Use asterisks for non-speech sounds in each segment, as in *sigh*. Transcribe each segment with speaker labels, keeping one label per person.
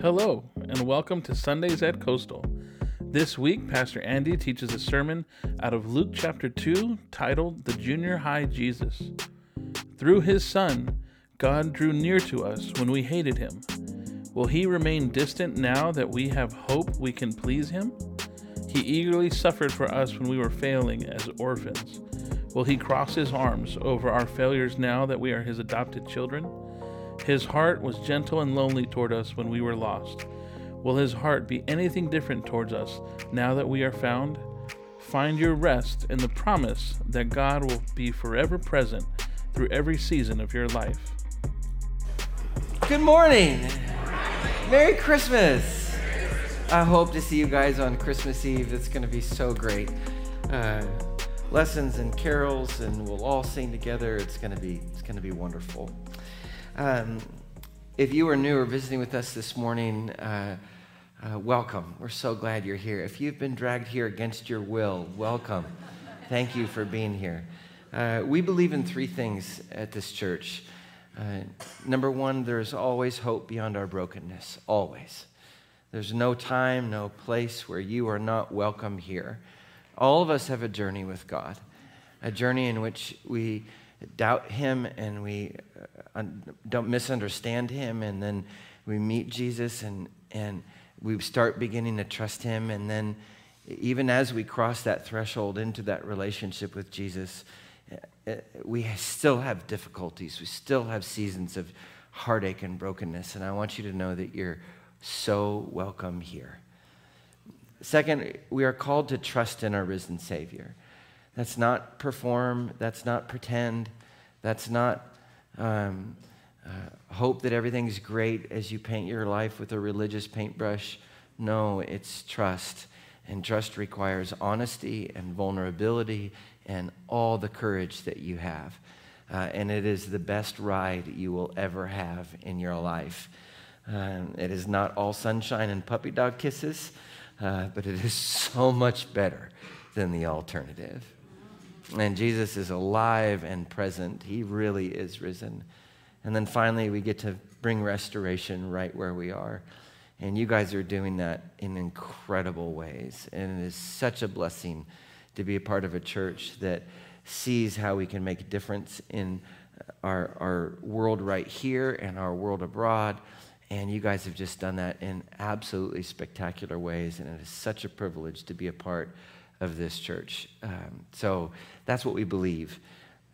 Speaker 1: Hello, and welcome to Sundays at Coastal. This week, Pastor Andy teaches a sermon out of Luke chapter 2 titled The Junior High Jesus. Through his Son, God drew near to us when we hated him. Will he remain distant now that we have hope we can please him? He eagerly suffered for us when we were failing as orphans. Will he cross his arms over our failures now that we are his adopted children? His heart was gentle and lonely toward us when we were lost. Will his heart be anything different towards us now that we are found? Find your rest in the promise that God will be forever present through every season of your life.
Speaker 2: Good morning. Merry Christmas. I hope to see you guys on Christmas Eve. It's going to be so great. Uh, lessons and carols, and we'll all sing together. It's going to be it's going to be wonderful. Um, if you are new or visiting with us this morning, uh, uh, welcome. We're so glad you're here. If you've been dragged here against your will, welcome. Thank you for being here. Uh, we believe in three things at this church. Uh, number one, there's always hope beyond our brokenness, always. There's no time, no place where you are not welcome here. All of us have a journey with God, a journey in which we doubt Him and we uh, don't misunderstand Him, and then we meet Jesus and, and we start beginning to trust Him. And then, even as we cross that threshold into that relationship with Jesus, uh, uh, we still have difficulties. We still have seasons of heartache and brokenness. And I want you to know that you're so welcome here. Second, we are called to trust in our risen Savior. That's not perform, that's not pretend, that's not um, uh, hope that everything's great as you paint your life with a religious paintbrush. No, it's trust. And trust requires honesty and vulnerability and all the courage that you have. Uh, and it is the best ride you will ever have in your life. Um, it is not all sunshine and puppy dog kisses, uh, but it is *laughs* so much better than the alternative. And Jesus is alive and present. He really is risen. And then finally, we get to bring restoration right where we are. And you guys are doing that in incredible ways. And it is such a blessing to be a part of a church that sees how we can make a difference in our, our world right here and our world abroad. And you guys have just done that in absolutely spectacular ways. And it is such a privilege to be a part of this church. Um, so that's what we believe.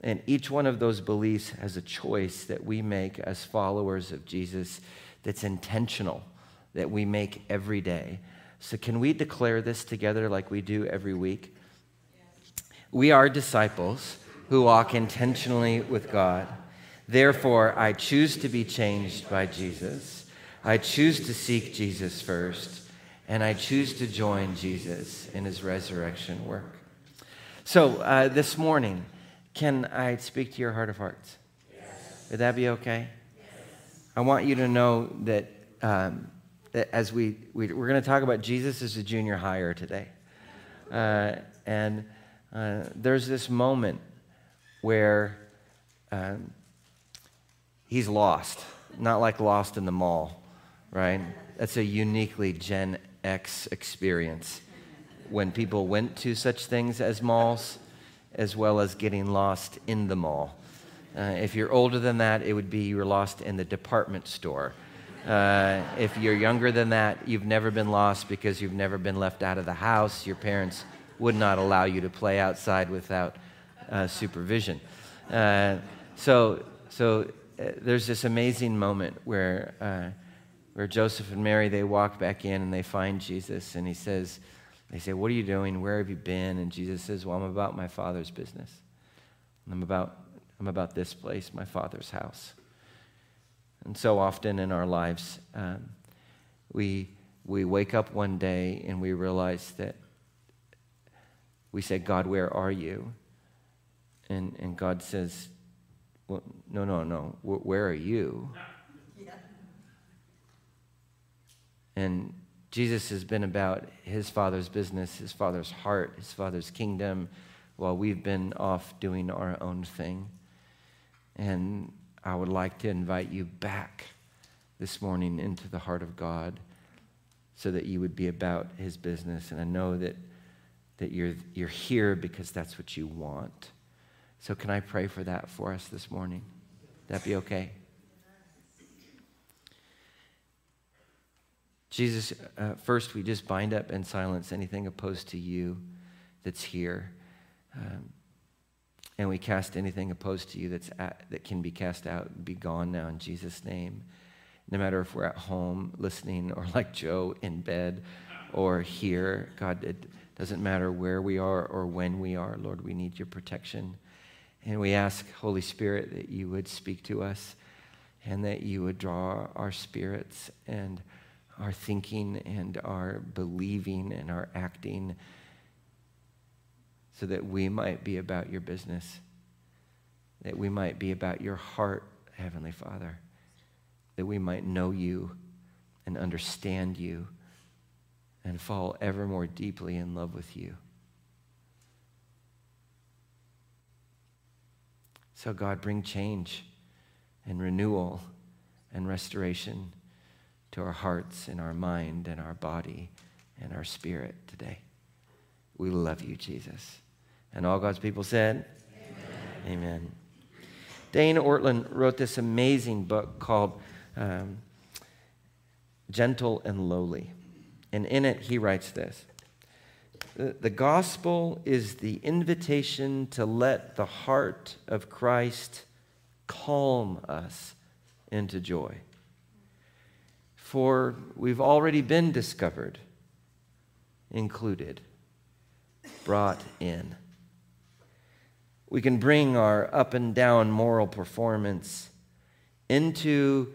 Speaker 2: And each one of those beliefs has a choice that we make as followers of Jesus that's intentional, that we make every day. So, can we declare this together like we do every week? We are disciples who walk intentionally with God. Therefore, I choose to be changed by Jesus. I choose to seek Jesus first and I choose to join Jesus in his resurrection work. So, uh, this morning, can I speak to your heart of hearts? Yes. Would that be okay? Yes. I want you to know that, um, that as we, we, are going to talk about Jesus as a junior higher today. Uh, and uh, there's this moment where um, he's lost, not like lost in the mall, right? That's a uniquely Gen X experience when people went to such things as malls, as well as getting lost in the mall. Uh, if you're older than that, it would be you were lost in the department store. Uh, if you're younger than that, you've never been lost because you've never been left out of the house. Your parents would not allow you to play outside without uh, supervision. Uh, so, so uh, there's this amazing moment where uh, where Joseph and Mary, they walk back in and they find Jesus, and he says, they say, What are you doing? Where have you been? And Jesus says, Well, I'm about my father's business. I'm about, I'm about this place, my father's house. And so often in our lives, um, we, we wake up one day and we realize that we say, God, where are you? And, and God says, well, no, no, no. Where are you? And Jesus has been about his father's business, his father's heart, his father's kingdom, while we've been off doing our own thing. And I would like to invite you back this morning into the heart of God so that you would be about his business. And I know that, that you're, you're here because that's what you want. So, can I pray for that for us this morning? That be okay? Jesus, uh, first we just bind up and silence anything opposed to you that's here. Um, and we cast anything opposed to you that's at, that can be cast out, be gone now in Jesus' name. No matter if we're at home listening or like Joe in bed or here, God, it doesn't matter where we are or when we are, Lord, we need your protection. And we ask, Holy Spirit, that you would speak to us and that you would draw our spirits and our thinking and our believing and our acting so that we might be about your business, that we might be about your heart, Heavenly Father, that we might know you and understand you and fall ever more deeply in love with you. So, God, bring change and renewal and restoration to our hearts and our mind and our body and our spirit today. We love you, Jesus. And all God's people said, Amen. Amen. Dane Ortlund wrote this amazing book called um, Gentle and Lowly. And in it, he writes this The gospel is the invitation to let the heart of Christ calm us into joy. For we've already been discovered, included, brought in. We can bring our up and down moral performance into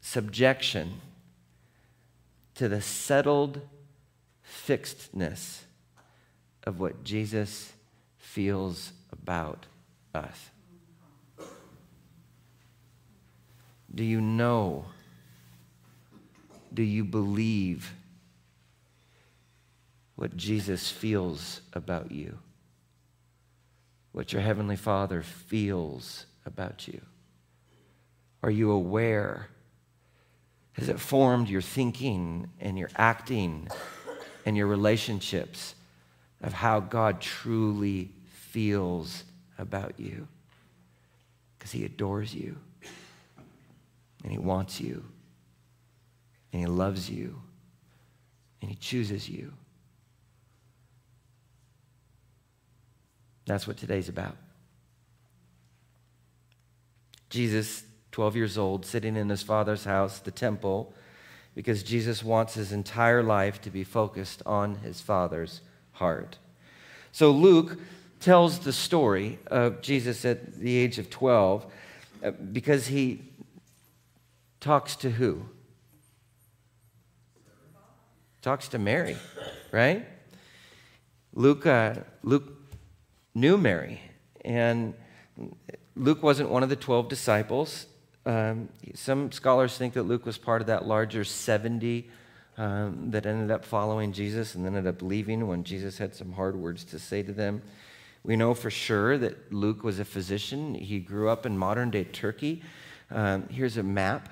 Speaker 2: subjection to the settled fixedness of what Jesus feels about us. Do you know? Do you believe what Jesus feels about you? what your Heavenly Father feels about you? Are you aware? Has it formed your thinking and your acting and your relationships of how God truly feels about you? Because He adores you and He wants you and He loves you and He chooses you. That's what today's about. Jesus, 12 years old, sitting in his father's house, the temple, because Jesus wants his entire life to be focused on his father's heart. So Luke tells the story of Jesus at the age of 12 uh, because he talks to who? Talks to Mary, right? Luke, uh, Luke knew Mary. And Luke wasn't one of the 12 disciples. Um, some scholars think that Luke was part of that larger 70 um, that ended up following Jesus and ended up leaving when Jesus had some hard words to say to them. We know for sure that Luke was a physician. He grew up in modern day Turkey. Um, here's a map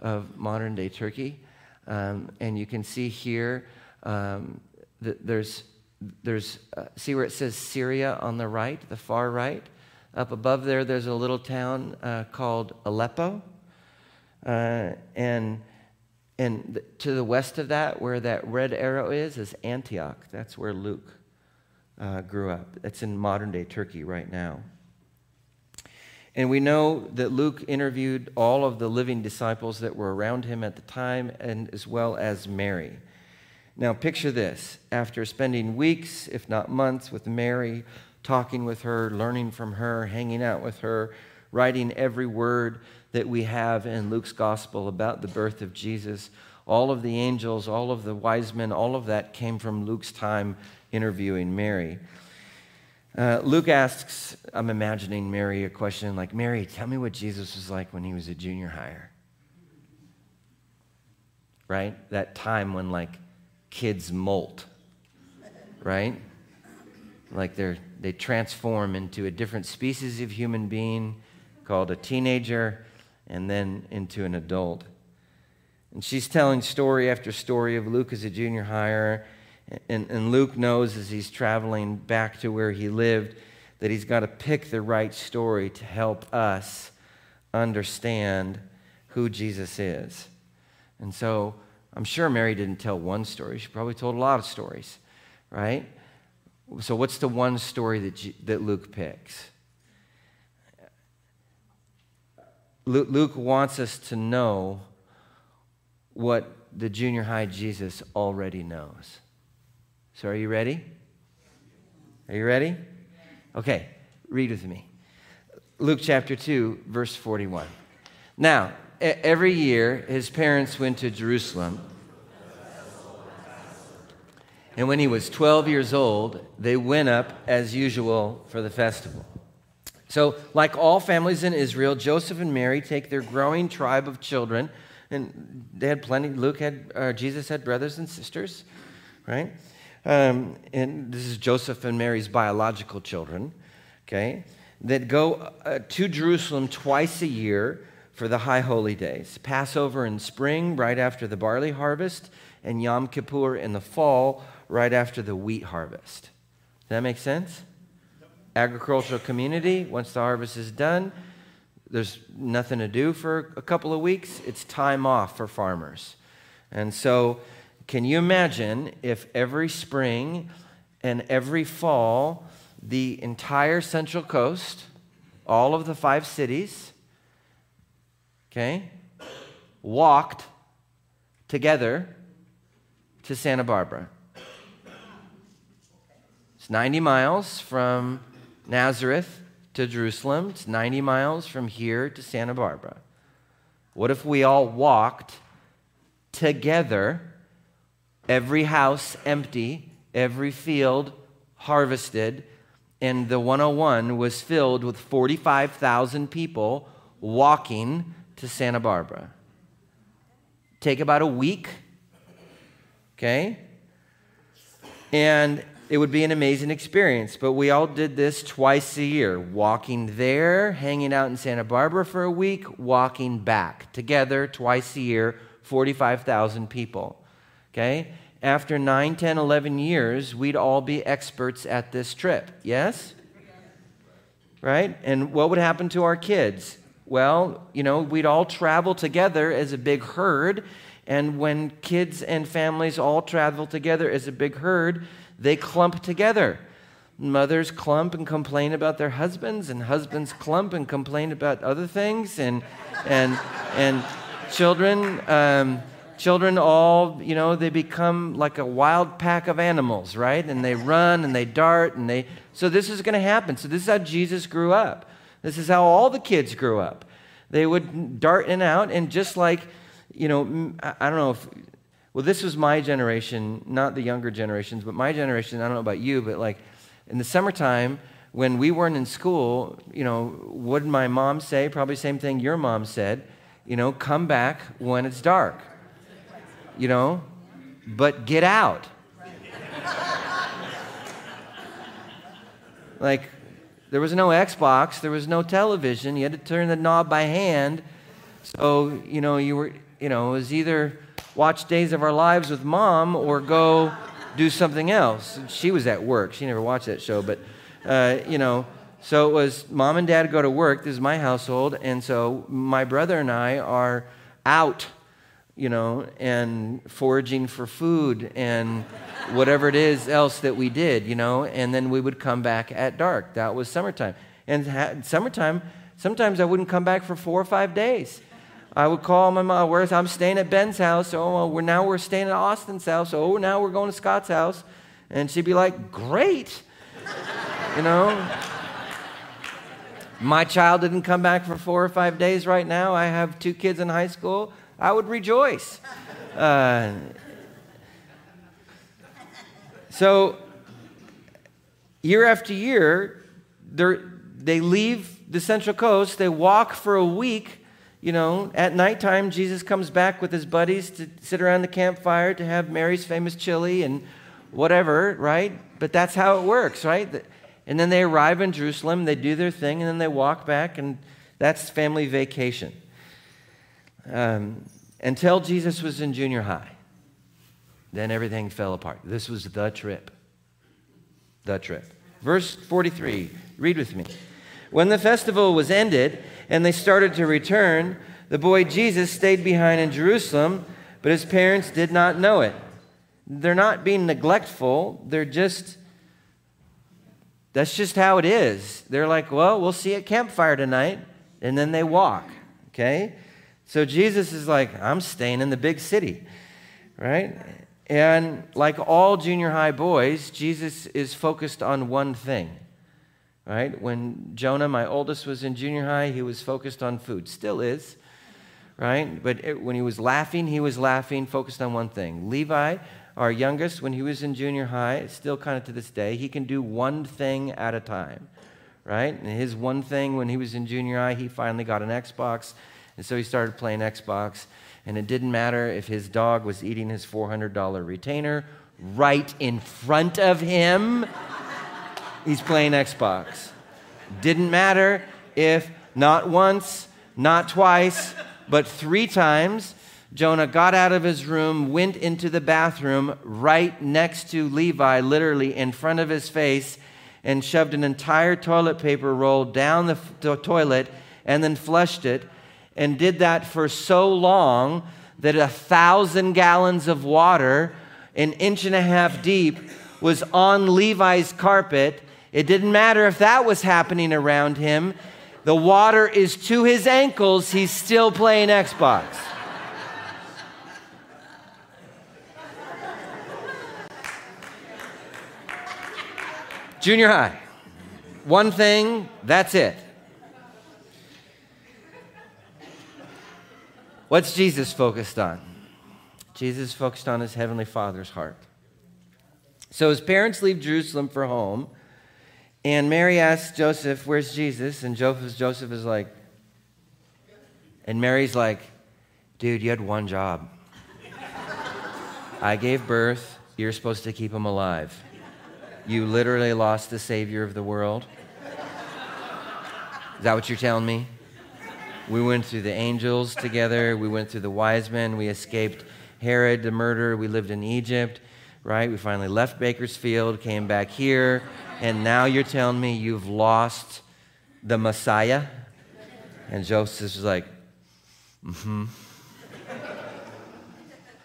Speaker 2: of modern day Turkey. Um, and you can see here um, there's there's, uh, see where it says Syria on the right, the far right? Up above there, there's a little town uh, called Aleppo. Uh, and and th- to the west of that, where that red arrow is, is Antioch. That's where Luke uh, grew up. It's in modern day Turkey right now. And we know that Luke interviewed all of the living disciples that were around him at the time, and as well as Mary. Now, picture this after spending weeks, if not months, with Mary, talking with her, learning from her, hanging out with her, writing every word that we have in Luke's gospel about the birth of Jesus. All of the angels, all of the wise men, all of that came from Luke's time interviewing Mary. Uh, Luke asks, I'm imagining Mary a question like, Mary, tell me what Jesus was like when he was a junior higher. Right? That time when, like, kids molt, right? Like they're, they transform into a different species of human being called a teenager and then into an adult. And she's telling story after story of Luke as a junior higher. And, and Luke knows as he's traveling back to where he lived that he's got to pick the right story to help us understand who Jesus is. And so I'm sure Mary didn't tell one story. She probably told a lot of stories, right? So, what's the one story that, that Luke picks? Luke wants us to know what the junior high Jesus already knows. So, are you ready? Are you ready? Okay, read with me. Luke chapter 2, verse 41. Now, every year, his parents went to Jerusalem. And when he was 12 years old, they went up as usual for the festival. So, like all families in Israel, Joseph and Mary take their growing tribe of children, and they had plenty. Luke had, uh, Jesus had brothers and sisters, right? Um, and this is Joseph and Mary's biological children, okay, that go uh, to Jerusalem twice a year for the high holy days Passover in spring, right after the barley harvest, and Yom Kippur in the fall, right after the wheat harvest. Does that make sense? Agricultural community, once the harvest is done, there's nothing to do for a couple of weeks. It's time off for farmers. And so, can you imagine if every spring and every fall, the entire Central Coast, all of the five cities, okay, walked together to Santa Barbara? It's 90 miles from Nazareth to Jerusalem. It's 90 miles from here to Santa Barbara. What if we all walked together every house empty, every field harvested, and the 101 was filled with 45,000 people walking to Santa Barbara. Take about a week, okay? And it would be an amazing experience. But we all did this twice a year walking there, hanging out in Santa Barbara for a week, walking back together twice a year, 45,000 people. Okay? After 9, 10, 11 years, we'd all be experts at this trip. Yes? Right? And what would happen to our kids? Well, you know, we'd all travel together as a big herd. And when kids and families all travel together as a big herd, they clump together. Mothers clump and complain about their husbands, and husbands clump and complain about other things, and, and, and children. Um, children all, you know, they become like a wild pack of animals, right? And they run and they dart and they. So this is going to happen. So this is how Jesus grew up. This is how all the kids grew up. They would dart in and out, and just like, you know, I don't know if. Well, this was my generation, not the younger generations, but my generation. I don't know about you, but like in the summertime, when we weren't in school, you know, did my mom say? Probably same thing your mom said. You know, come back when it's dark you know, but get out. like, there was no Xbox, there was no television. You had to turn the knob by hand. So, you know, you were, you know, it was either watch Days of Our Lives with mom or go do something else. She was at work. She never watched that show, but, uh, you know, so it was mom and dad go to work. This is my household. And so my brother and I are out you know, and foraging for food and whatever it is else that we did, you know, and then we would come back at dark. That was summertime. And ha- summertime, sometimes I wouldn't come back for four or five days. I would call my mom, where's I'm staying at Ben's house. Oh, we're now we're staying at Austin's house. Oh, now we're going to Scott's house. And she'd be like, great. you know? My child didn't come back for four or five days right now. I have two kids in high school. I would rejoice. Uh, so, year after year, they leave the Central Coast, they walk for a week. You know, at nighttime, Jesus comes back with his buddies to sit around the campfire to have Mary's famous chili and whatever, right? But that's how it works, right? And then they arrive in Jerusalem, they do their thing, and then they walk back, and that's family vacation. Um, until Jesus was in junior high. Then everything fell apart. This was the trip. The trip. Verse 43, read with me. When the festival was ended and they started to return, the boy Jesus stayed behind in Jerusalem, but his parents did not know it. They're not being neglectful, they're just, that's just how it is. They're like, well, we'll see at campfire tonight, and then they walk, okay? So Jesus is like, I'm staying in the big city, right? And like all junior high boys, Jesus is focused on one thing, right? When Jonah, my oldest, was in junior high, he was focused on food, still is, right? But it, when he was laughing, he was laughing, focused on one thing. Levi, our youngest, when he was in junior high, still kind of to this day, he can do one thing at a time, right? And his one thing when he was in junior high, he finally got an Xbox, and so he started playing Xbox. And it didn't matter if his dog was eating his $400 retainer right in front of him. *laughs* He's playing Xbox. Didn't matter if not once, not twice, but three times Jonah got out of his room, went into the bathroom right next to Levi, literally in front of his face, and shoved an entire toilet paper roll down the, the toilet and then flushed it and did that for so long that a thousand gallons of water, an inch and a half deep, was on Levi's carpet. It didn't matter if that was happening around him. The water is to his ankles. He's still playing Xbox. Junior high. One thing, that's it. What's Jesus focused on? Jesus focused on his heavenly Father's heart. So his parents leave Jerusalem for home, and Mary asks Joseph, Where's Jesus? And Joseph, Joseph is like, and Mary's like, Dude, you had one job. I gave birth, you're supposed to keep him alive. You literally lost the Savior of the world. Is that what you're telling me? We went through the angels together. We went through the wise men. We escaped Herod, the murderer. We lived in Egypt, right? We finally left Bakersfield, came back here, and now you're telling me you've lost the Messiah? And Joseph was like, mm hmm.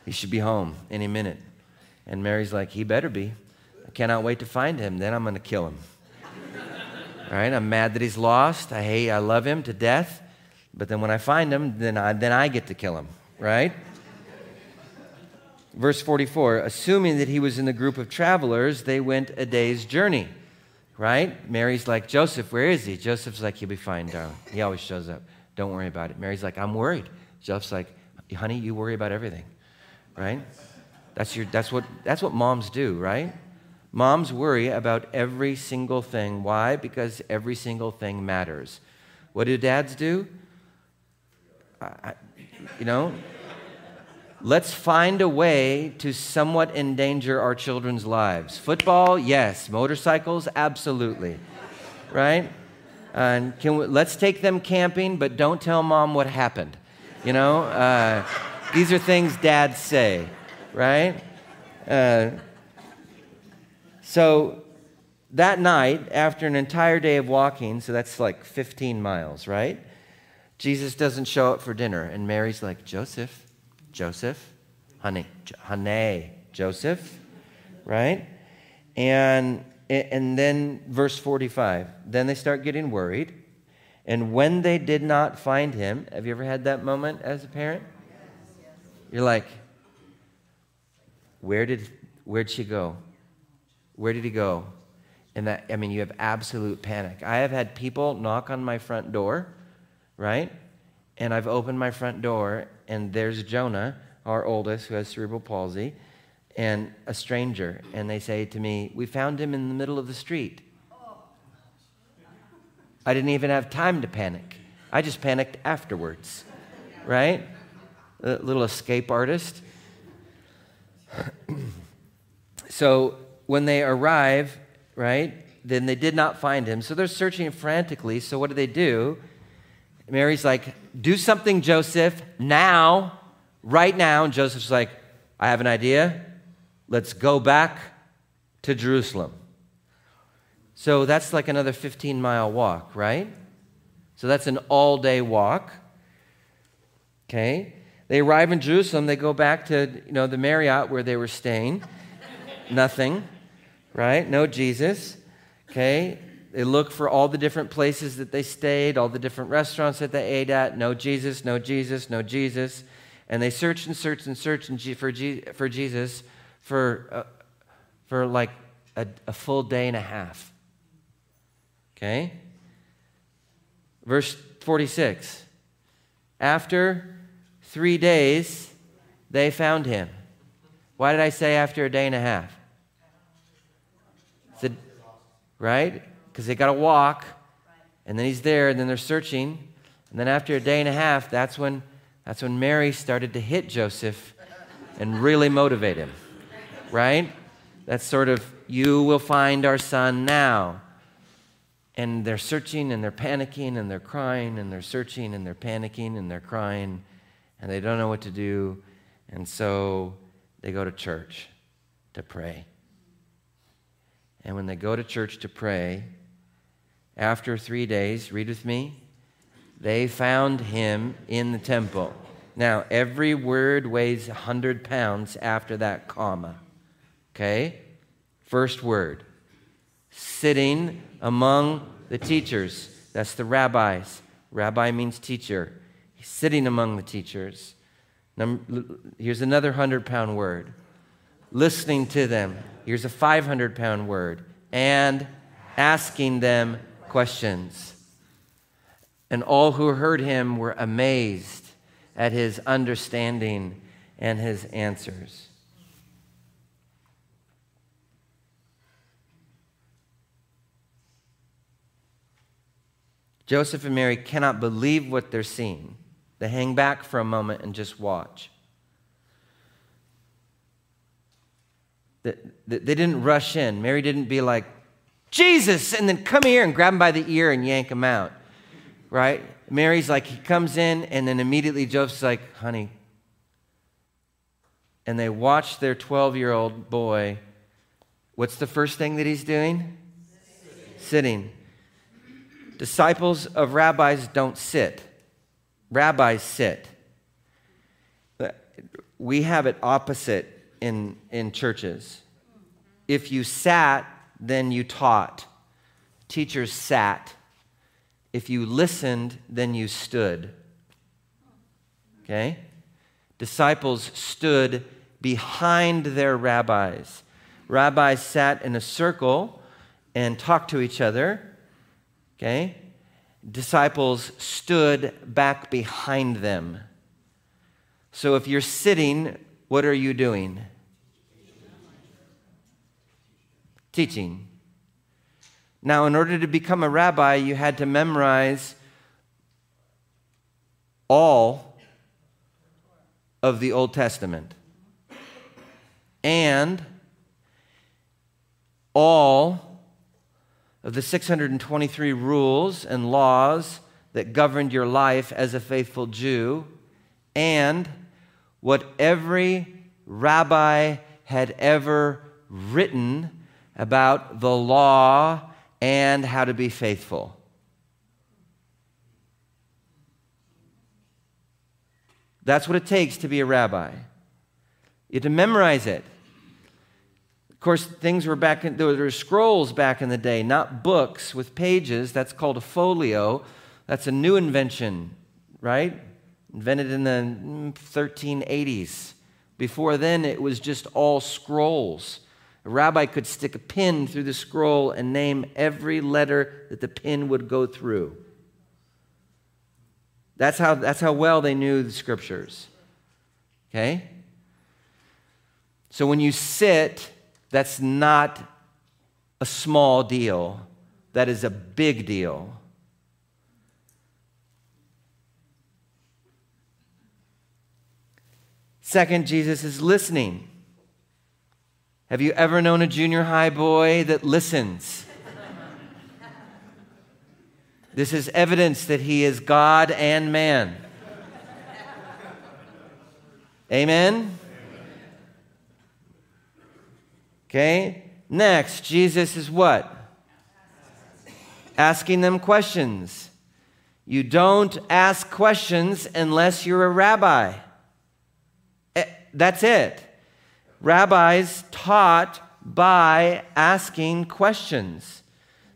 Speaker 2: He should be home any minute. And Mary's like, he better be. I cannot wait to find him. Then I'm going to kill him. All right, I'm mad that he's lost. I hate, I love him to death. But then when I find him, then I, then I get to kill him, right? Verse 44 assuming that he was in the group of travelers, they went a day's journey, right? Mary's like, Joseph, where is he? Joseph's like, he'll be fine, darling. He always shows up. Don't worry about it. Mary's like, I'm worried. Joseph's like, honey, you worry about everything, right? That's, your, that's, what, that's what moms do, right? Moms worry about every single thing. Why? Because every single thing matters. What do dads do? I, you know, let's find a way to somewhat endanger our children's lives. Football, yes. Motorcycles, absolutely. Right? And can we, let's take them camping, but don't tell mom what happened. You know, uh, these are things dads say, right? Uh, so that night, after an entire day of walking, so that's like 15 miles, right? Jesus doesn't show up for dinner, and Mary's like, Joseph, Joseph, honey, honey, Joseph, right? And, and then verse 45, then they start getting worried. And when they did not find him, have you ever had that moment as a parent? You're like, where did, where'd she go? Where did he go? And that, I mean, you have absolute panic. I have had people knock on my front door right? And I've opened my front door, and there's Jonah, our oldest, who has cerebral palsy, and a stranger. And they say to me, We found him in the middle of the street. I didn't even have time to panic. I just panicked afterwards, right? A little escape artist. *clears throat* so when they arrive, right, then they did not find him. So they're searching frantically. So what do they do? Mary's like, Do something, Joseph, now, right now. And Joseph's like, I have an idea. Let's go back to Jerusalem. So that's like another 15 mile walk, right? So that's an all day walk. Okay? They arrive in Jerusalem, they go back to, you know, the Marriott where they were staying. Nothing, right? No Jesus. Okay? They look for all the different places that they stayed, all the different restaurants that they ate at. No Jesus, no Jesus, no Jesus. And they search and search and search for, Jesus for, uh, for like a, a full day and a half. Okay? Verse 46. After three days, they found him. Why did I say after a day and a half? The, right? Because they got to walk, and then he's there, and then they're searching. And then after a day and a half, that's when, that's when Mary started to hit Joseph and really motivate him. Right? That's sort of, you will find our son now and they're searching and they're panicking and they're crying and they're searching and they're panicking and they're crying and they don't know what to do. And so they go to church to pray. And when they go to church to pray, after three days, read with me, they found him in the temple. Now, every word weighs 100 pounds after that comma. Okay? First word sitting among the teachers. That's the rabbis. Rabbi means teacher. He's sitting among the teachers. Here's another 100 pound word. Listening to them. Here's a 500 pound word. And asking them questions. And all who heard him were amazed at his understanding and his answers. Joseph and Mary cannot believe what they're seeing. They hang back for a moment and just watch. They didn't rush in. Mary didn't be like, Jesus, and then come here and grab him by the ear and yank him out. Right? Mary's like, he comes in, and then immediately Joseph's like, honey. And they watch their 12 year old boy. What's the first thing that he's doing? Sitting. Sitting. Disciples of rabbis don't sit, rabbis sit. We have it opposite in, in churches. If you sat, then you taught. Teachers sat. If you listened, then you stood. Okay? Disciples stood behind their rabbis. Rabbis sat in a circle and talked to each other. Okay? Disciples stood back behind them. So if you're sitting, what are you doing? Teaching. Now, in order to become a rabbi, you had to memorize all of the Old Testament and all of the 623 rules and laws that governed your life as a faithful Jew, and what every rabbi had ever written about the law and how to be faithful. That's what it takes to be a rabbi. You have to memorize it Of course, things were back in, there were scrolls back in the day, not books with pages. That's called a folio. That's a new invention, right? Invented in the 1380s. Before then, it was just all scrolls. A rabbi could stick a pin through the scroll and name every letter that the pin would go through. That's how, that's how well they knew the scriptures. Okay? So when you sit that's not a small deal, that is a big deal. Second, Jesus is listening. Have you ever known a junior high boy that listens? this is evidence that he is God and man. Amen? Okay? Next, Jesus is what? Asking them questions. You don't ask questions unless you're a rabbi. Eh, that's it. Rabbis taught by asking questions.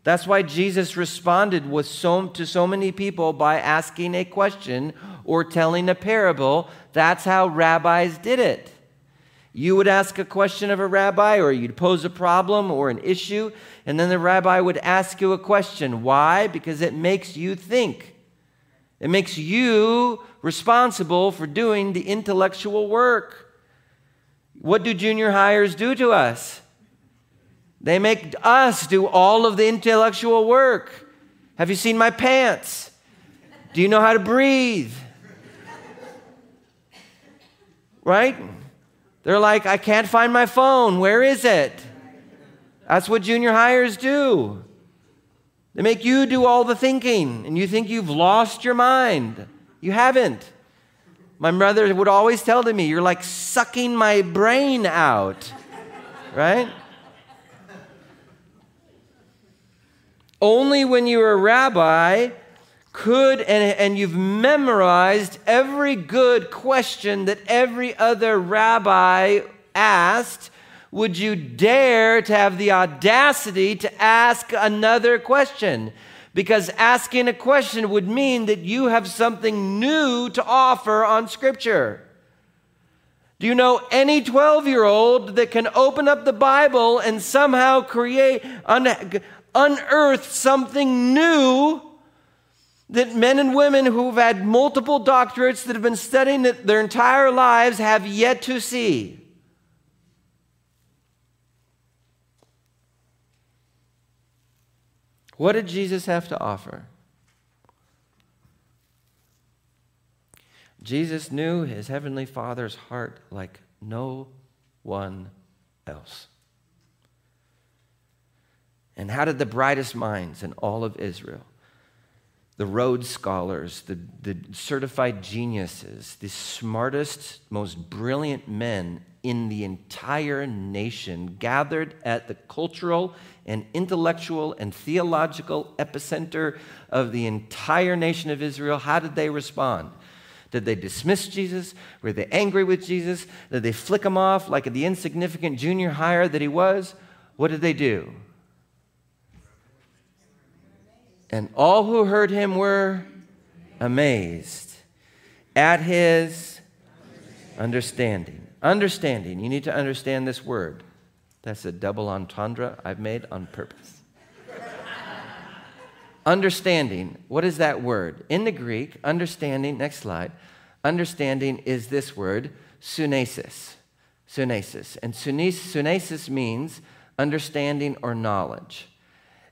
Speaker 2: That's why Jesus responded with so, to so many people by asking a question or telling a parable. That's how rabbis did it. You would ask a question of a rabbi, or you'd pose a problem or an issue, and then the rabbi would ask you a question. Why? Because it makes you think. It makes you responsible for doing the intellectual work. What do junior highers do to us? They make us do all of the intellectual work. Have you seen my pants? Do you know how to breathe? Right? They're like, I can't find my phone. Where is it? That's what junior highers do. They make you do all the thinking, and you think you've lost your mind. You haven't. My mother would always tell to me, You're like sucking my brain out, right? Only when you're a rabbi could and, and you've memorized every good question that every other rabbi asked, would you dare to have the audacity to ask another question? Because asking a question would mean that you have something new to offer on Scripture. Do you know any 12 year old that can open up the Bible and somehow create, un- unearth something new that men and women who've had multiple doctorates that have been studying it their entire lives have yet to see. What did Jesus have to offer? Jesus knew his heavenly Father's heart like no one else. And how did the brightest minds in all of Israel the Rhodes Scholars, the, the certified geniuses, the smartest, most brilliant men in the entire nation gathered at the cultural and intellectual and theological epicenter of the entire nation of Israel. How did they respond? Did they dismiss Jesus? Were they angry with Jesus? Did they flick him off like the insignificant junior higher that he was? What did they do? And all who heard him were amazed at his understanding. Understanding. You need to understand this word. That's a double entendre I've made on purpose. understanding. What is that word? In the Greek, understanding, next slide, understanding is this word, sunesis. Sunesis. And sunesis means understanding or knowledge.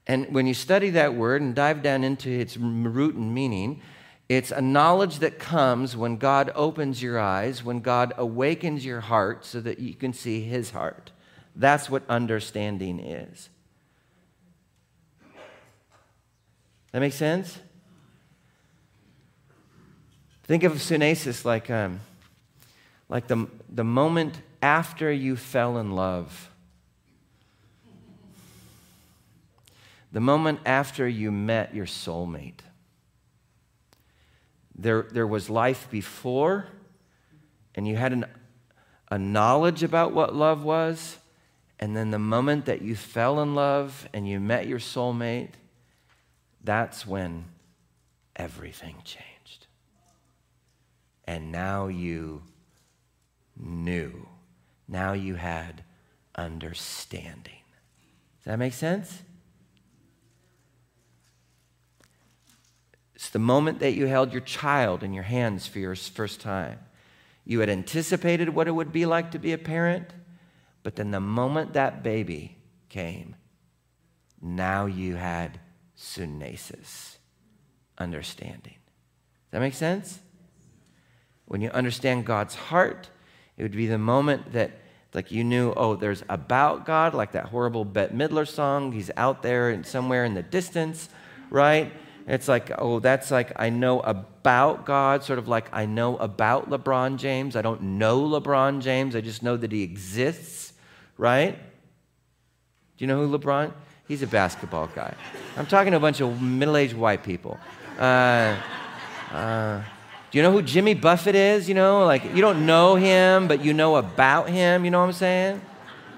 Speaker 2: And when you study that word and dive down into its root and meaning, it's a knowledge that comes when God opens your eyes, when God awakens your heart so that you can see his heart. That's what understanding is. That makes sense? Think of sunesis like, um, like the, the moment after you fell in love. the moment after you met your soulmate. There, there was life before, and you had an, a knowledge about what love was, and then the moment that you fell in love and you met your soulmate, that's when everything changed. And now you knew. Now you had understanding. Does that make sense? It's the moment that you held your child in your hands for your first time. You had anticipated what it would be like to be a parent, but then the moment that baby came, now you had sunesis, understanding. Does that make sense? When you understand God's heart, it would be the moment that, like, you knew, oh, there's about God, like that horrible Bette Midler song. He's out there and somewhere in the distance, right? It's like, oh, that's like I know about God, sort of like I know about LeBron James. I don't know LeBron James, I just know that he exists, right? Do you know who LeBron? He's a basketball guy. I'm talking to a bunch of middle aged white people. Uh, uh, do you know who Jimmy Buffett is? You know, like you don't know him, but you know about him. You know what I'm saying?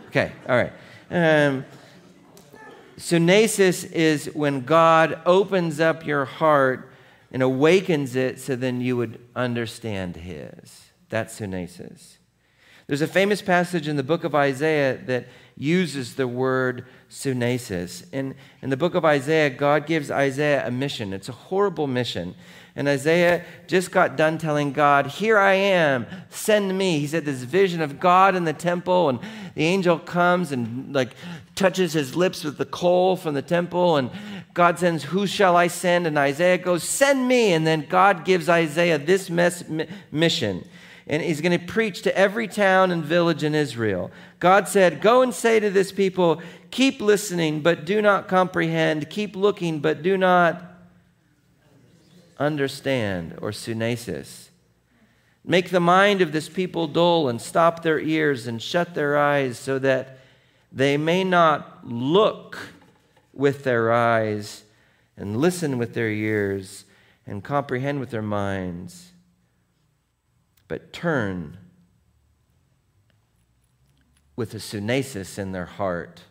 Speaker 2: Okay, all right. Um, Sunesis is when God opens up your heart and awakens it so then you would understand His. That's sunesis. There's a famous passage in the book of Isaiah that uses the word sunesis. In, in the book of Isaiah, God gives Isaiah a mission. It's a horrible mission. And Isaiah just got done telling God, Here I am, send me. He said this vision of God in the temple, and the angel comes and like touches his lips with the coal from the temple, and God sends, Who shall I send? And Isaiah goes, Send me. And then God gives Isaiah this mess, mission. And he's going to preach to every town and village in Israel. God said, Go and say to this people, Keep listening, but do not comprehend. Keep looking, but do not understand, or sunesis. Make the mind of this people dull and stop their ears and shut their eyes so that they may not look with their eyes and listen with their ears and comprehend with their minds, but turn with a sunesis in their heart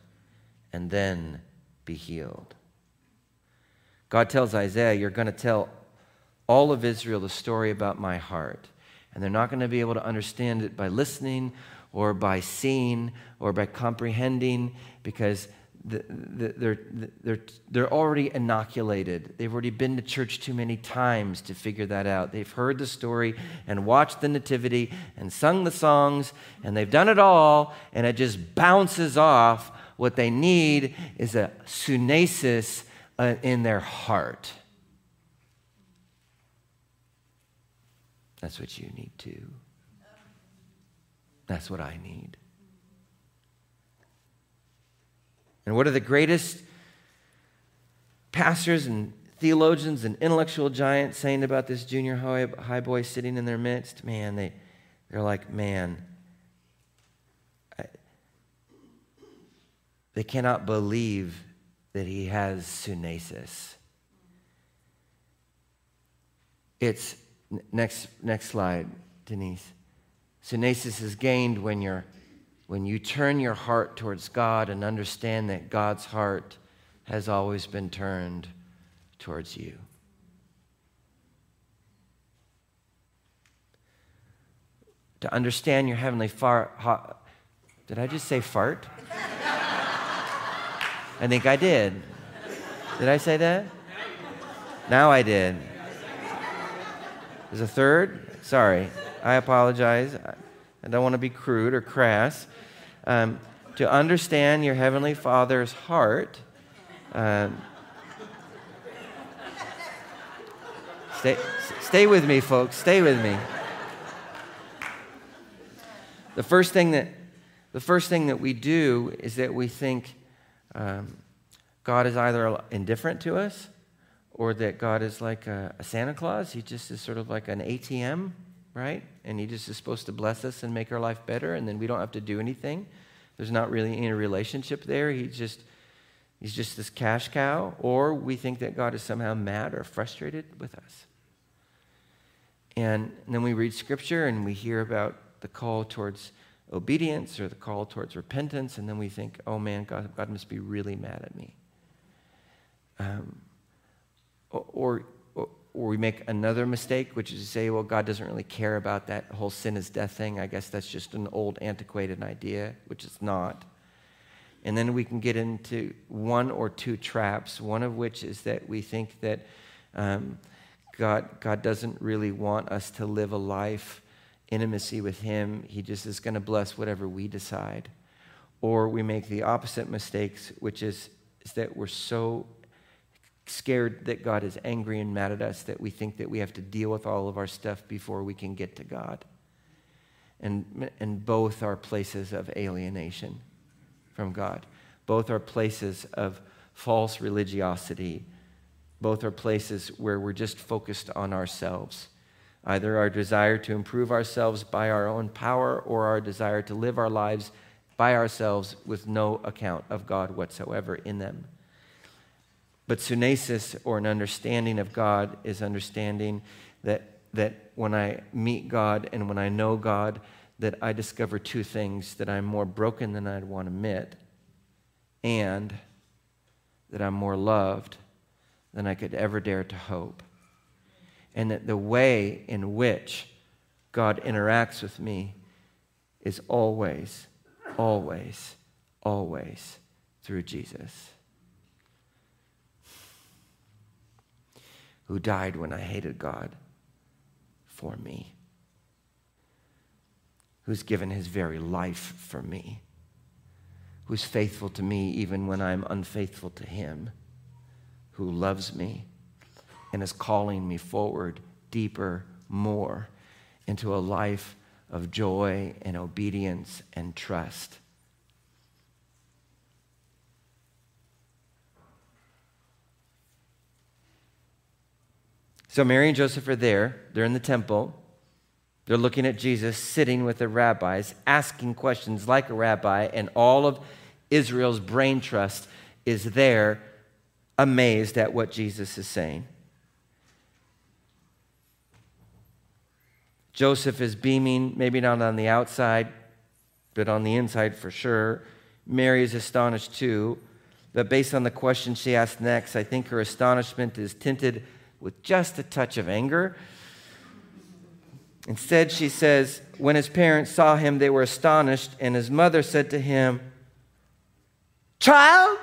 Speaker 2: and then be healed. God tells Isaiah, You're going to tell all of Israel the story about my heart. And they're not going to be able to understand it by listening or by seeing or by comprehending because they're, they're, they're already inoculated. They've already been to church too many times to figure that out. They've heard the story and watched the Nativity and sung the songs, and they've done it all, and it just bounces off. What they need is a sunesis uh, in their heart. That's what you need too. That's what I need. And what are the greatest pastors and theologians and intellectual giants saying about this junior high, boy sitting in their midst? Man, they, they're like, man, I, they cannot believe that he has sunesis. It's Next, next slide, Denise. Sunesis is gained when, you're, when you turn your heart towards God and understand that God's heart has always been turned towards you. To understand your heavenly fart. Did I just say fart? *laughs* I think I did. Did I say that? Now I did. There's a third. Sorry, I apologize. I don't want to be crude or crass. Um, to understand your Heavenly Father's heart, um, stay, stay with me, folks. Stay with me. The first thing that, the first thing that we do is that we think um, God is either indifferent to us or that God is like a, a, Santa Claus. He just is sort of like an ATM, right? And he just is supposed to bless us and make our life better, and then we don't have to do anything. There's not really any relationship there. He just he's just this cash cow. Or we think that God is somehow mad or frustrated with us. And, then we read scripture and we hear about the call towards obedience or the call towards repentance, and then we think, oh man, God, God must be really mad at me. Um, or, or, or we make another mistake, which is to say, well, God doesn't really care about that whole sin is death thing. I guess that's just an old, antiquated idea, which it's not. And then we can get into one or two traps, one of which is that we think that um, God, God doesn't really want us to live a life intimacy with Him. He just is going to bless whatever we decide. Or we make the opposite mistakes, which is, is that we're so scared that God is angry and mad at us that we think that we have to deal with all of our stuff before we can get to God. And, and both are places of alienation from God. Both are places of false religiosity Both are places where we're just focused on ourselves. Either our desire to improve ourselves by our own power or our desire to live our lives by ourselves with no account of God whatsoever in them. But sunesis, or an understanding of God, is understanding that, that when I meet God and when I know God, that I discover two things that I'm more broken than I'd want to admit, and that I'm more loved than I could ever dare to hope. And that the way in which God interacts with me is always, always, always through Jesus, who died when I hated God for me who's given his very life for me, who's faithful to me even when I'm unfaithful to him, who loves me and is calling me forward deeper, more into a life of joy and obedience and trust. So Mary and Joseph are there. They're in the temple. They're looking at Jesus sitting with the rabbis, asking questions like a rabbi, and all of Israel's brain trust is there, amazed at what Jesus is saying. Joseph is beaming, maybe not on the outside, but on the inside for sure. Mary is astonished too. But based on the question she asked next, I think her astonishment is tinted with just a touch of anger. Instead, she says, when his parents saw him, they were astonished, and his mother said to him, Child?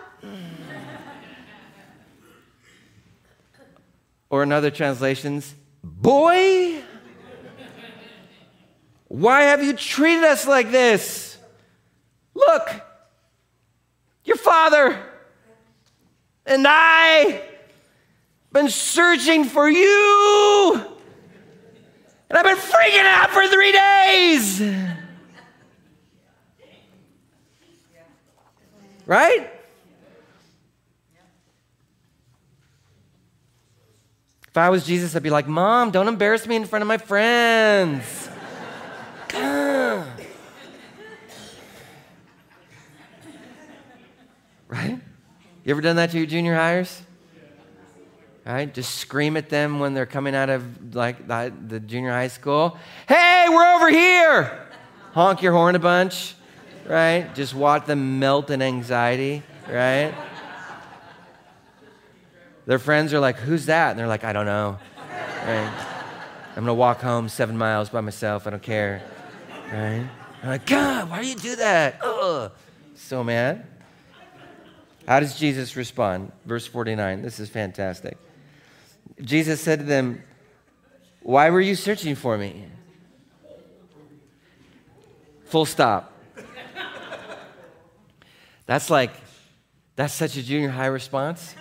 Speaker 2: or in other translations, Boy? Why have you treated us like this? Look, your father and I been searching for you and I've been freaking out for three days. Right? If I was Jesus, I'd be like, Mom, don't embarrass me in front of my friends. right? You ever done that to your junior highers? Right? Just scream at them when they're coming out of like the, junior high school. Hey, we're over here. Honk your horn a bunch, right? Just watch them melt in anxiety, right? Their friends are like, "Who's that?" And they're like, "I don't know." Right? I'm gonna walk home seven miles by myself. I don't care, right? I'm like, God, why do you do that? Ugh. So mad. How does Jesus respond? Verse 49. This is fantastic. Jesus said to them, Why were you searching for me? Full stop. That's like, that's such a junior high response.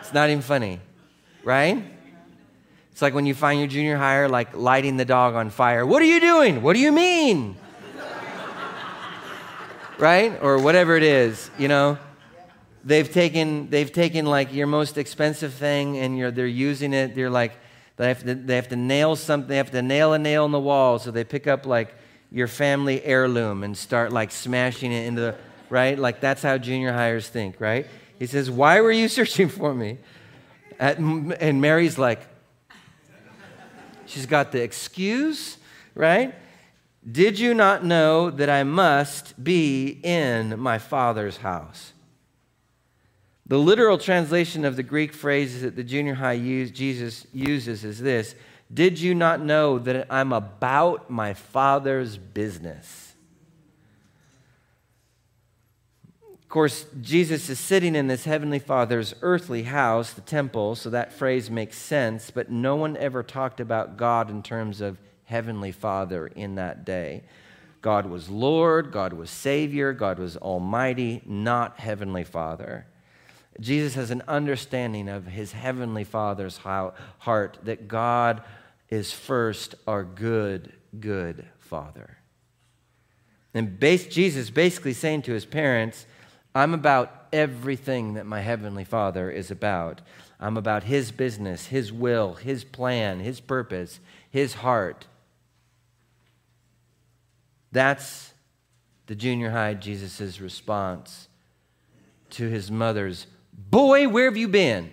Speaker 2: It's not even funny, right? It's like when you find your junior higher like lighting the dog on fire. What are you doing? What do you mean? *laughs* right? Or whatever it is, you know? They've taken they've taken like your most expensive thing and you're, they're using it. They're like they have, to, they have to nail something they have to nail a nail in the wall. So they pick up like your family heirloom and start like smashing it into the right? Like that's how junior highers think right? He says why were you *laughs* searching for me? At, and mary's like she's got the excuse right? Did you not know that i must be in my father's house the literal translation of the Greek phrase that the junior high use, Jesus uses is this Did you not know that I'm about my Father's business? Of course, Jesus is sitting in this Heavenly Father's earthly house, the temple, so that phrase makes sense, but no one ever talked about God in terms of Heavenly Father in that day. God was Lord, God was Savior, God was Almighty, not Heavenly Father. Jesus has an understanding of his heavenly Father's heart that God is first our good, good Father. And base, Jesus basically saying to his parents, I'm about everything that my heavenly Father is about. I'm about His business, His will, His plan, His purpose, His heart. That's the junior high Jesus' response to his mother's, Boy, where have you been?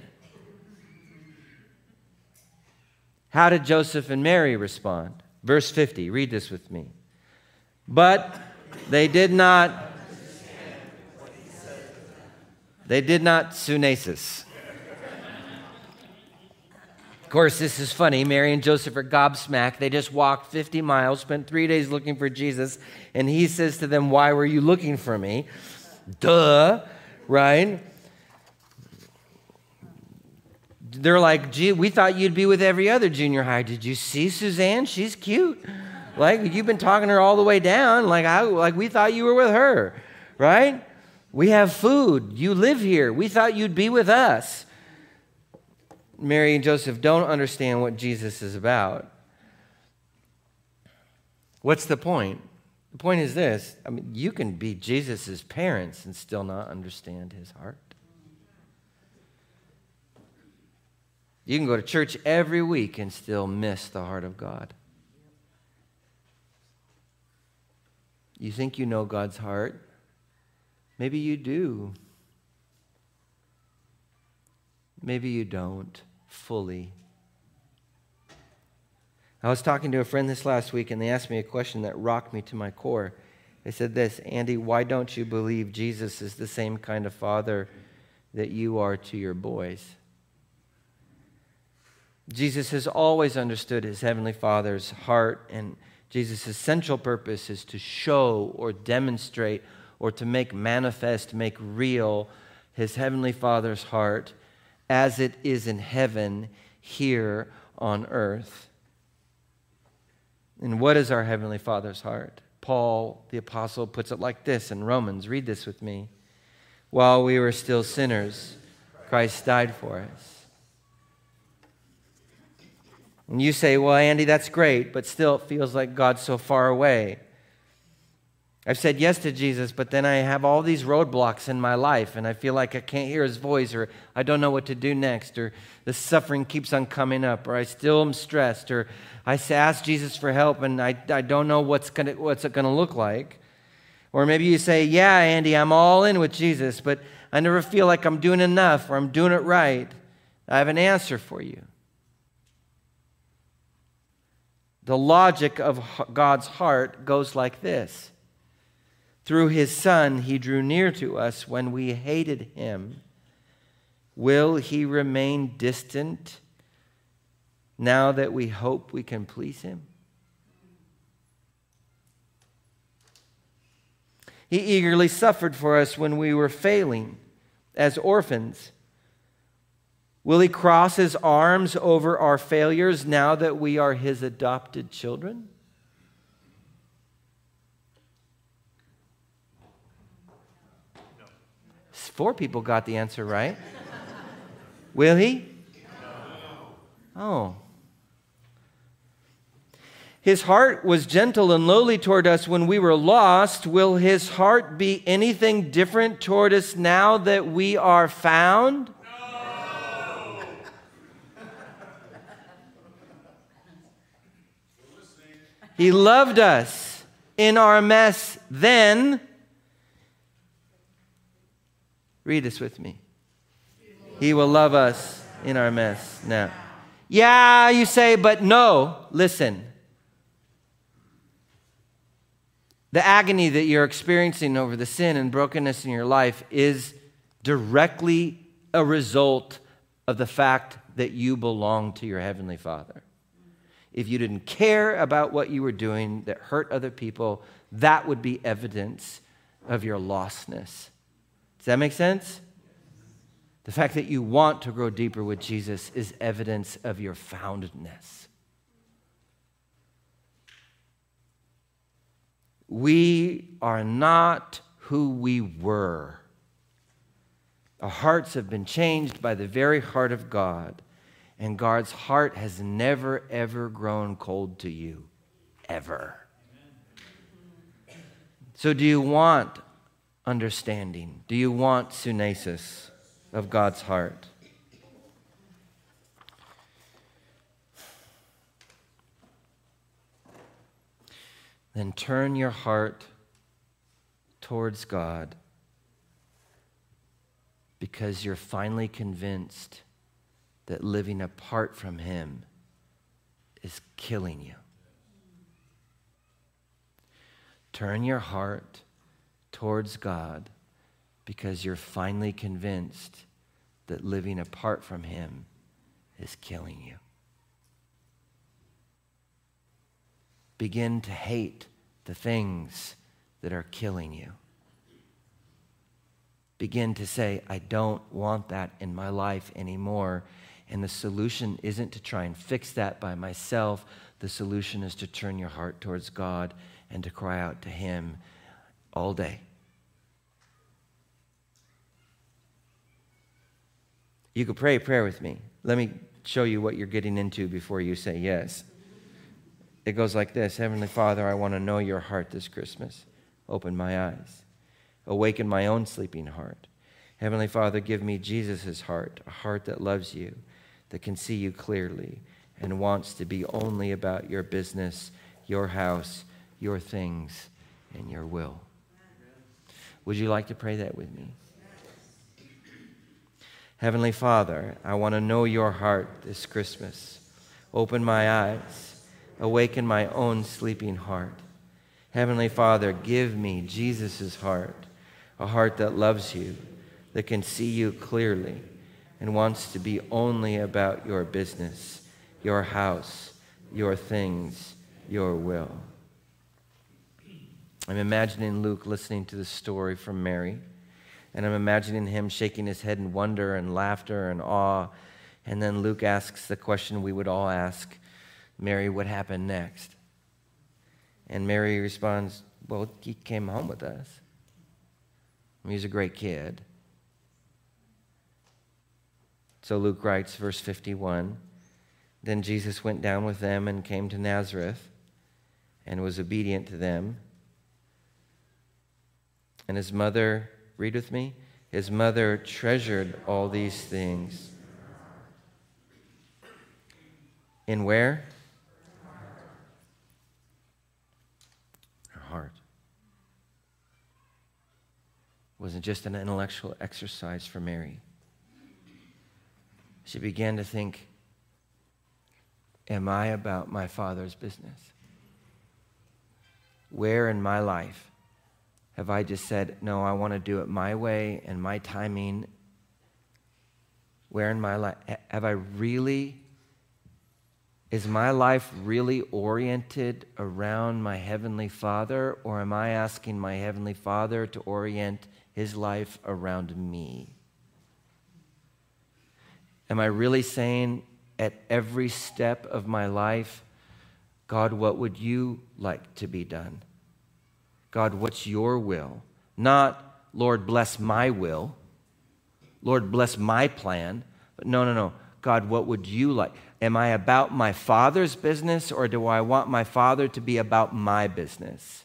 Speaker 2: How did Joseph and Mary respond? Verse 50, read this with me. But they did not, they did not sunesis. Of course, this is funny. Mary and Joseph are gobsmacked. They just walked 50 miles, spent three days looking for Jesus, and he says to them, Why were you looking for me? Duh, right? They're like, Gee, we thought you'd be with every other junior high. Did you see Suzanne? She's cute. Like, you've been talking her all the way down. Like, I, like we thought you were with her, right? We have food. You live here. We thought you'd be with us. Mary and Joseph don't understand what Jesus is about. What's the point? The point is this I mean, you can be Jesus' parents and still not understand his heart. You can go to church every week and still miss the heart of God. You think you know God's heart? Maybe you do. Maybe you don't fully. I was talking to a friend this last week, and they asked me a question that rocked me to my core. They said this Andy, why don't you believe Jesus is the same kind of father that you are to your boys? Jesus has always understood his heavenly father's heart, and Jesus' central purpose is to show or demonstrate or to make manifest, make real his heavenly father's heart as it is in heaven here on earth. And what is our Heavenly Father's heart? Paul, the apostle, puts it like this in Romans. Read this with me. While we were still sinners, Christ died for us. And you say, well, Andy, that's great, but still it feels like God's so far away. I've said yes to Jesus, but then I have all these roadblocks in my life, and I feel like I can't hear his voice, or I don't know what to do next, or the suffering keeps on coming up, or I still am stressed, or I ask Jesus for help, and I, I don't know what's, gonna, what's it going to look like. Or maybe you say, Yeah, Andy, I'm all in with Jesus, but I never feel like I'm doing enough or I'm doing it right. I have an answer for you. The logic of God's heart goes like this through his Son, he drew near to us when we hated him. Will he remain distant now that we hope we can please him? He eagerly suffered for us when we were failing as orphans. Will he cross his arms over our failures now that we are his adopted children? Four people got the answer right. Will he? Oh. His heart was gentle and lowly toward us when we were lost. Will his heart be anything different toward us now that we are found? He loved us in our mess then Read this with me. He will love us in our mess now. Yeah, you say, but no, listen. The agony that you're experiencing over the sin and brokenness in your life is directly a result of the fact that you belong to your Heavenly Father. If you didn't care about what you were doing that hurt other people, that would be evidence of your lostness. Does that make sense? The fact that you want to grow deeper with Jesus is evidence of your foundedness. We are not who we were. Our hearts have been changed by the very heart of God, and God's heart has never, ever grown cold to you. Ever. So, do you want understanding? Do you want sunesis of God's heart? Then turn your heart towards God because you're finally convinced that living apart from Him is killing you. Turn your heart towards God because you're finally convinced that living apart from Him is killing you. Begin to hate the things that are killing you. Begin to say, I don't want that in my life anymore. And the solution isn't to try and fix that by myself. The solution is to turn your heart towards God and to cry out to Him all day. You could pray a prayer with me. Let me show you what you're getting into before you say yes. It goes like this Heavenly Father, I want to know your heart this Christmas. Open my eyes, awaken my own sleeping heart. Heavenly Father, give me Jesus' heart, a heart that loves you, that can see you clearly, and wants to be only about your business, your house, your things, and your will. Would you like to pray that with me? Heavenly Father, I want to know your heart this Christmas. Open my eyes awaken my own sleeping heart. Heavenly Father, give me Jesus' heart, a heart that loves you, that can see you clearly, and wants to be only about your business, your house, your things, your will. I'm imagining Luke listening to the story from Mary, and I'm imagining him shaking his head in wonder and laughter and awe. And then Luke asks the question we would all ask Mary, what happened next? And Mary responds, Well, he came home with us. Mean, he's a great kid. So Luke writes, verse 51 Then Jesus went down with them and came to Nazareth and was obedient to them. And his mother, read with me, his mother treasured all these things. In where? Her heart. It wasn't just an intellectual exercise for Mary. She began to think, Am I about my Father's business? Where in my life have I just said, No, I want to do it my way and my timing? Where in my life have I really is my life really oriented around my Heavenly Father, or am I asking my Heavenly Father to orient his life around me? Am I really saying at every step of my life, God, what would you like to be done? God, what's your will? Not, Lord, bless my will. Lord, bless my plan. But no, no, no. God, what would you like? Am I about my father's business or do I want my father to be about my business?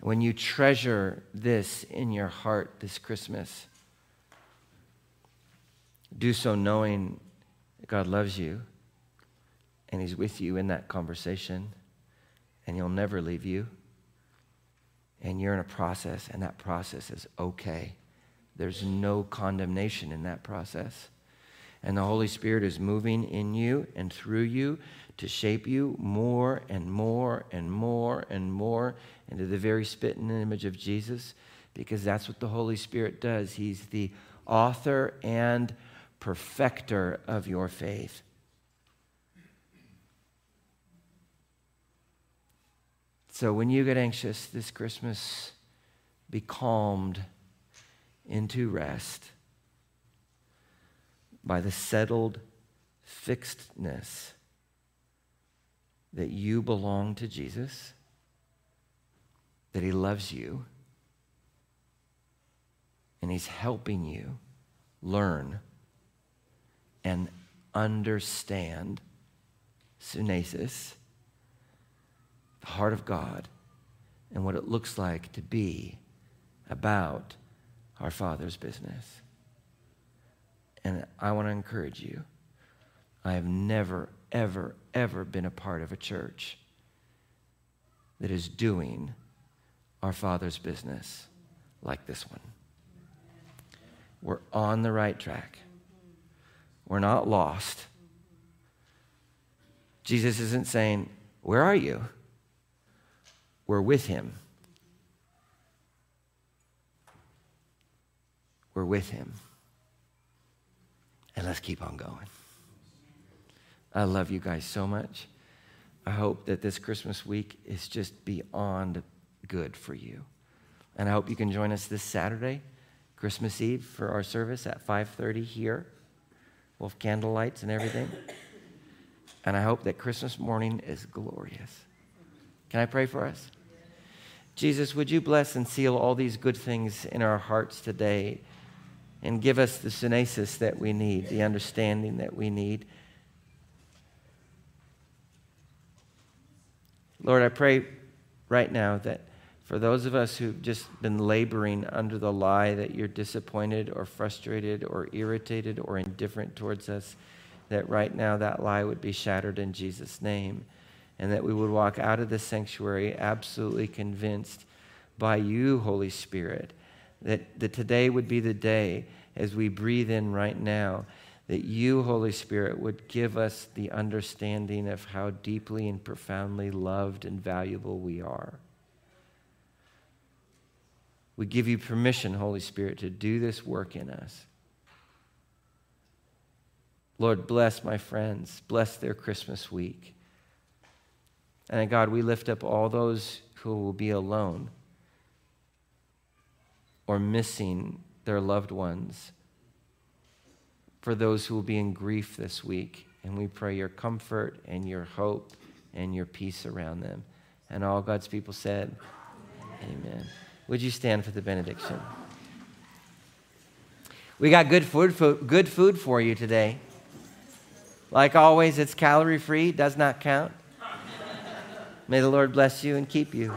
Speaker 2: When you treasure this in your heart this Christmas, do so knowing God loves you and He's with you in that conversation and He'll never leave you. And you're in a process, and that process is okay. There's no condemnation in that process. And the Holy Spirit is moving in you and through you to shape you more and more and more and more into the very spit and image of Jesus because that's what the Holy Spirit does. He's the author and perfecter of your faith. So when you get anxious this Christmas, be calmed into rest by the settled fixedness that you belong to Jesus, that He loves you, and He's helping you learn and understand sunesis, the heart of God, and what it looks like to be about our Father's business. And I want to encourage you. I have never, ever, ever been a part of a church that is doing our Father's business like this one. We're on the right track. We're not lost. Jesus isn't saying, Where are you? We're with him. We're with him. And let's keep on going. I love you guys so much. I hope that this Christmas week is just beyond good for you. And I hope you can join us this Saturday, Christmas Eve, for our service at 5:30 here. We'll have candle lights and everything. And I hope that Christmas morning is glorious. Can I pray for us? Jesus, would you bless and seal all these good things in our hearts today and give us the sunesis that we need, the understanding that we need. Lord, I pray right now that for those of us who've just been laboring under the lie that you're disappointed or frustrated or irritated or indifferent towards us, that right now that lie would be shattered in Jesus' name, and that we would walk out of the sanctuary absolutely convinced by you, Holy Spirit, that, that today would be the day as we breathe in right now that you, Holy Spirit, would give us the understanding of how deeply and profoundly loved and valuable we are. We give you permission, Holy Spirit, to do this work in us. Lord, bless my friends, bless their Christmas week. And God, we lift up all those who will be alone or missing their loved ones, for those who will be in grief this week. And we pray your comfort and your hope and your peace around them. And all God's people said, Amen. Amen. Would you stand for the benediction? We got good food, food, good food for you today. Like always, it's calorie free, does not count. May the Lord bless you and keep you.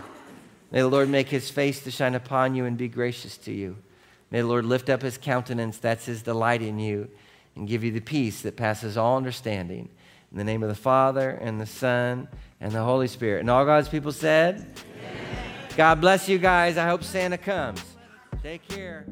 Speaker 2: May the Lord make his face to shine upon you and be gracious to you. May the Lord lift up his countenance, that's his delight in you, and give you the peace that passes all understanding. In the name of the Father, and the Son, and the Holy Spirit. And all God's people said, Amen. God bless you guys. I hope Santa comes. Take care.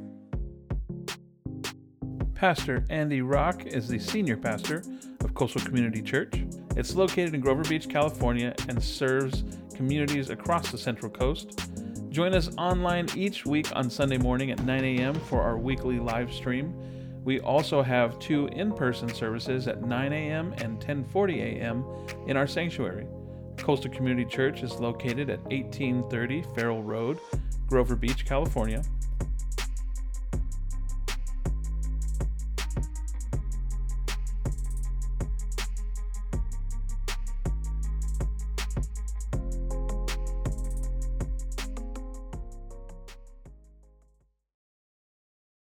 Speaker 1: Pastor Andy Rock is the senior pastor of Coastal Community Church. It's located in Grover Beach, California, and serves communities across the Central Coast. Join us online each week on Sunday morning at 9 a.m. for our weekly live stream. We also have two in-person services at 9 a.m. and 10:40 a.m. in our sanctuary. Coastal Community Church is located at 1830 Farroll Road, Grover Beach, California.